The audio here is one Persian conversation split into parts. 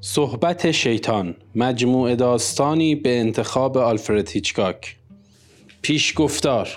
صحبت شیطان مجموعه داستانی به انتخاب آلفرد هیچکاک. پیش گفتار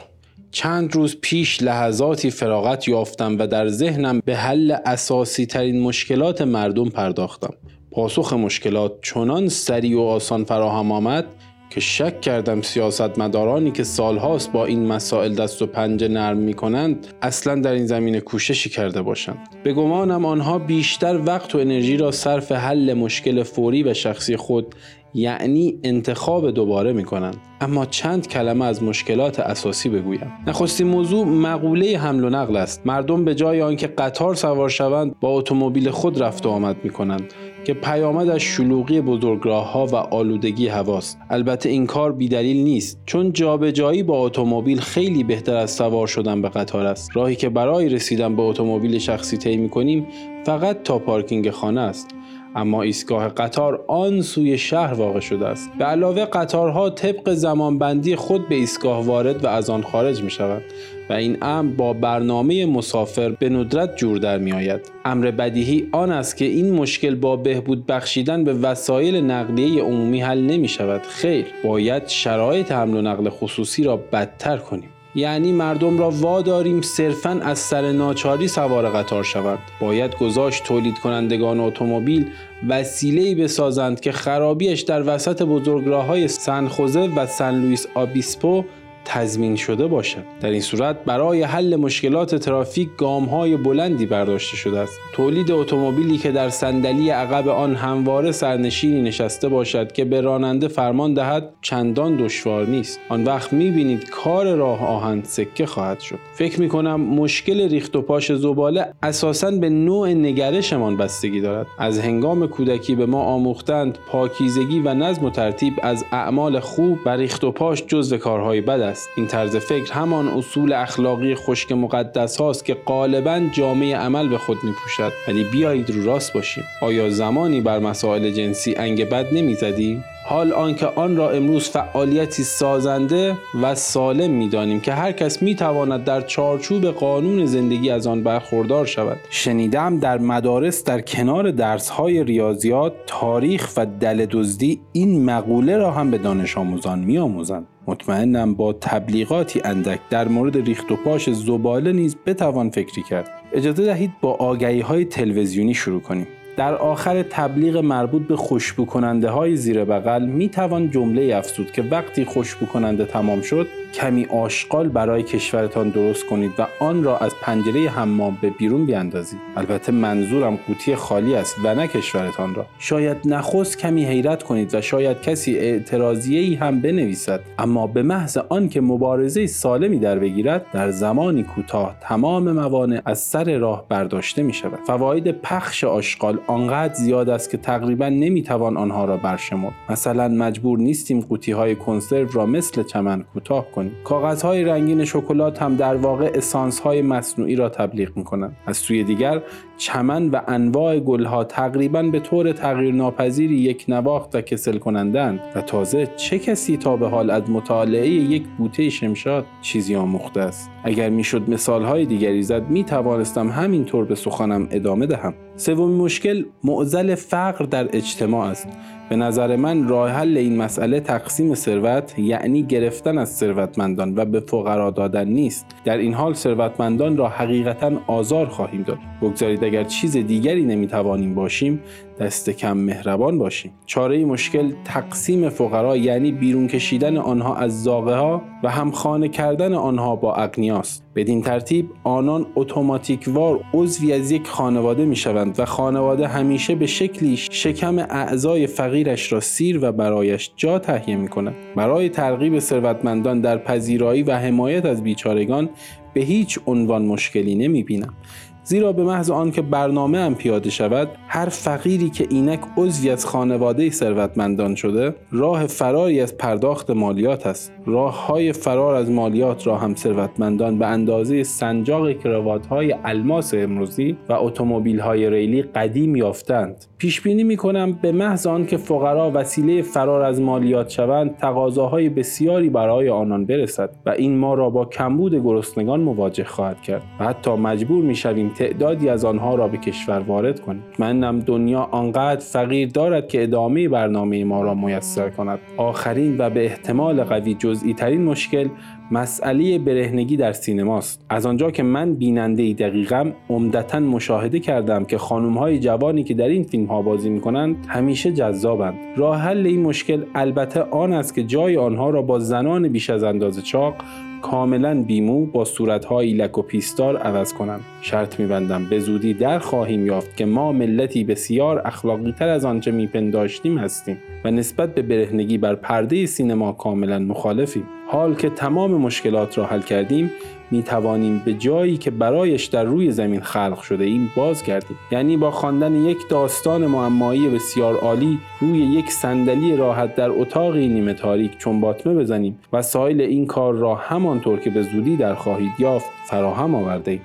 چند روز پیش لحظاتی فراغت یافتم و در ذهنم به حل اساسی ترین مشکلات مردم پرداختم. پاسخ مشکلات چنان سریع و آسان فراهم آمد که شک کردم سیاستمدارانی که سالهاست با این مسائل دست و پنجه نرم می کنند اصلا در این زمینه کوششی کرده باشند. به گمانم آنها بیشتر وقت و انرژی را صرف حل مشکل فوری و شخصی خود یعنی انتخاب دوباره می کنند اما چند کلمه از مشکلات اساسی بگویم. نخستین موضوع مقوله حمل و نقل است. مردم به جای آنکه قطار سوار شوند با اتومبیل خود رفت و آمد می کنند که پیامدش شلوغی بزرگراه ها و آلودگی هواست. البته این کار بیدلیل نیست چون جابجایی با اتومبیل خیلی بهتر از سوار شدن به قطار است. راهی که برای رسیدن به اتومبیل شخصی طی می‌کنیم فقط تا پارکینگ خانه است. اما ایستگاه قطار آن سوی شهر واقع شده است به علاوه قطارها طبق زمانبندی خود به ایستگاه وارد و از آن خارج می شود و این امر با برنامه مسافر به ندرت جور در می آید. امر بدیهی آن است که این مشکل با بهبود بخشیدن به وسایل نقلیه عمومی حل نمی شود. خیر، باید شرایط حمل و نقل خصوصی را بدتر کنیم. یعنی مردم را واداریم صرفا از سر ناچاری سوار قطار شوند. باید گذاشت تولید کنندگان اتومبیل وسیله‌ای بسازند که خرابیش در وسط بزرگراه های سنخوزه و سن لوئیس آبیسپو تضمین شده باشد. در این صورت برای حل مشکلات ترافیک گام های بلندی برداشته شده است. تولید اتومبیلی که در صندلی عقب آن همواره سرنشینی نشسته باشد که به راننده فرمان دهد چندان دشوار نیست. آن وقت می‌بینید کار راه آهن سکه خواهد شد. فکر می‌کنم مشکل ریخت و پاش زباله اساسا به نوع نگرشمان بستگی دارد. از هنگام کودکی به ما آموختند پاکیزگی و نظم و ترتیب از اعمال خوب و ریخت و پاش جزو کارهای بد این طرز فکر همان اصول اخلاقی خشک مقدس هاست که غالبا جامعه عمل به خود می پوشد ولی بیایید رو راست باشیم. آیا زمانی بر مسائل جنسی انگ بد نمی‌زدیم حال آنکه آن را امروز فعالیتی سازنده و سالم می‌دانیم که هر کس می‌تواند در چارچوب قانون زندگی از آن برخوردار شود. شنیدم در مدارس در کنار درسهای ریاضیات تاریخ و دل دزدی این مقوله را هم به دانش آموزان میآموزند. مطمئنم با تبلیغاتی اندک در مورد ریخت و پاش زباله نیز بتوان فکری کرد. اجازه دهید با آگهی های تلویزیونی شروع کنیم. در آخر تبلیغ مربوط به خوشبو کننده های زیر بغل می توان جمله افزود که وقتی خوشبو کننده تمام شد کمی آشغال برای کشورتان درست کنید و آن را از پنجره حمام به بیرون بیاندازید البته منظورم قوطی خالی است و نه کشورتان را. شاید نخست کمی حیرت کنید و شاید کسی اعتراضیه هم بنویسد. اما به محض آنکه مبارزه سالمی در بگیرد در زمانی کوتاه تمام موانع از سر راه برداشته می شود فواید پخش آشغال آنقدر زیاد است که تقریبا نمی‌توان آنها را برشمرد. مثلا مجبور نیستیم قوطی های کنسرو را مثل چمن کوتاه کنیم. کنیم کاغذهای رنگین شکلات هم در واقع اسانس های مصنوعی را تبلیغ می کنند از سوی دیگر چمن و انواع گلها تقریبا به طور تغییر ناپذیری یک نواخت و کسل کنندند و تازه چه کسی تا به حال از مطالعه یک بوته شمشاد چیزی آموخته است؟ اگر می‌شد مثالهای دیگری زد می توانستم همینطور به سخنم ادامه دهم. سومین مشکل معزل فقر در اجتماع است. به نظر من راه حل این مسئله تقسیم ثروت یعنی گرفتن از ثروتمندان و به فقرا دادن نیست. در این حال ثروتمندان را حقیقتا آزار خواهیم داد. بگذارید اگر چیز دیگری نمی‌توانیم باشیم دست کم مهربان باشیم. چاره مشکل تقسیم فقرا یعنی بیرون کشیدن آنها از زاغه ها و همخانه کردن آنها با اغنیاست بدین ترتیب آنان اتوماتیکوار عضوی از یک خانواده می شوند و خانواده همیشه به شکلی شکم اعضای فقیرش را سیر و برایش جا تهیه می کند برای ترغیب ثروتمندان در پذیرایی و حمایت از بیچارگان به هیچ عنوان مشکلی نمی بینم زیرا به محض آنکه برنامه هم پیاده شود هر فقیری که اینک عضوی از خانواده ثروتمندان شده راه فراری از پرداخت مالیات است. راه های فرار از مالیات را هم ثروتمندان به اندازه سنجاق کراوات های الماس امروزی و اتومبیل های ریلی قدیم یافتند. پیش بینی می کنم به محض آنکه فقرا وسیله فرار از مالیات شوند تقاضاهای بسیاری برای آنان برسد و این ما را با کمبود گرسنگان مواجه خواهد کرد و حتی مجبور می شویم تعدادی از آنها را به کشور وارد کنیم. منم دنیا آنقدر فقیر دارد که ادامه برنامه ما را میسر کند. آخرین و به احتمال قوی جزئی ترین مشکل مسئله برهنگی در سینماست از آنجا که من بیننده دقیقم عمدتا مشاهده کردم که خانم های جوانی که در این فیلم ها بازی می کنند همیشه جذابند. راه حل این مشکل البته آن است که جای آنها را با زنان بیش از اندازه چاق کاملا بیمو با صورتهایی لک و پیستار عوض کنند شرط میبندم به زودی در خواهیم یافت که ما ملتی بسیار اخلاقی تر از آنچه میپنداشتیم هستیم و نسبت به برهنگی بر پرده سینما کاملا مخالفیم. حال که تمام مشکلات را حل کردیم می توانیم به جایی که برایش در روی زمین خلق شده ایم بازگردیم یعنی با خواندن یک داستان معمایی بسیار عالی روی یک صندلی راحت در اتاقی نیمه تاریک چمباتمه بزنیم وسایل این کار را همانطور که به زودی در خواهید یافت فراهم آورده ایم.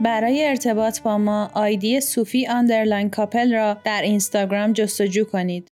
برای ارتباط با ما آیدی صوفی underline کاپل را در اینستاگرام جستجو کنید.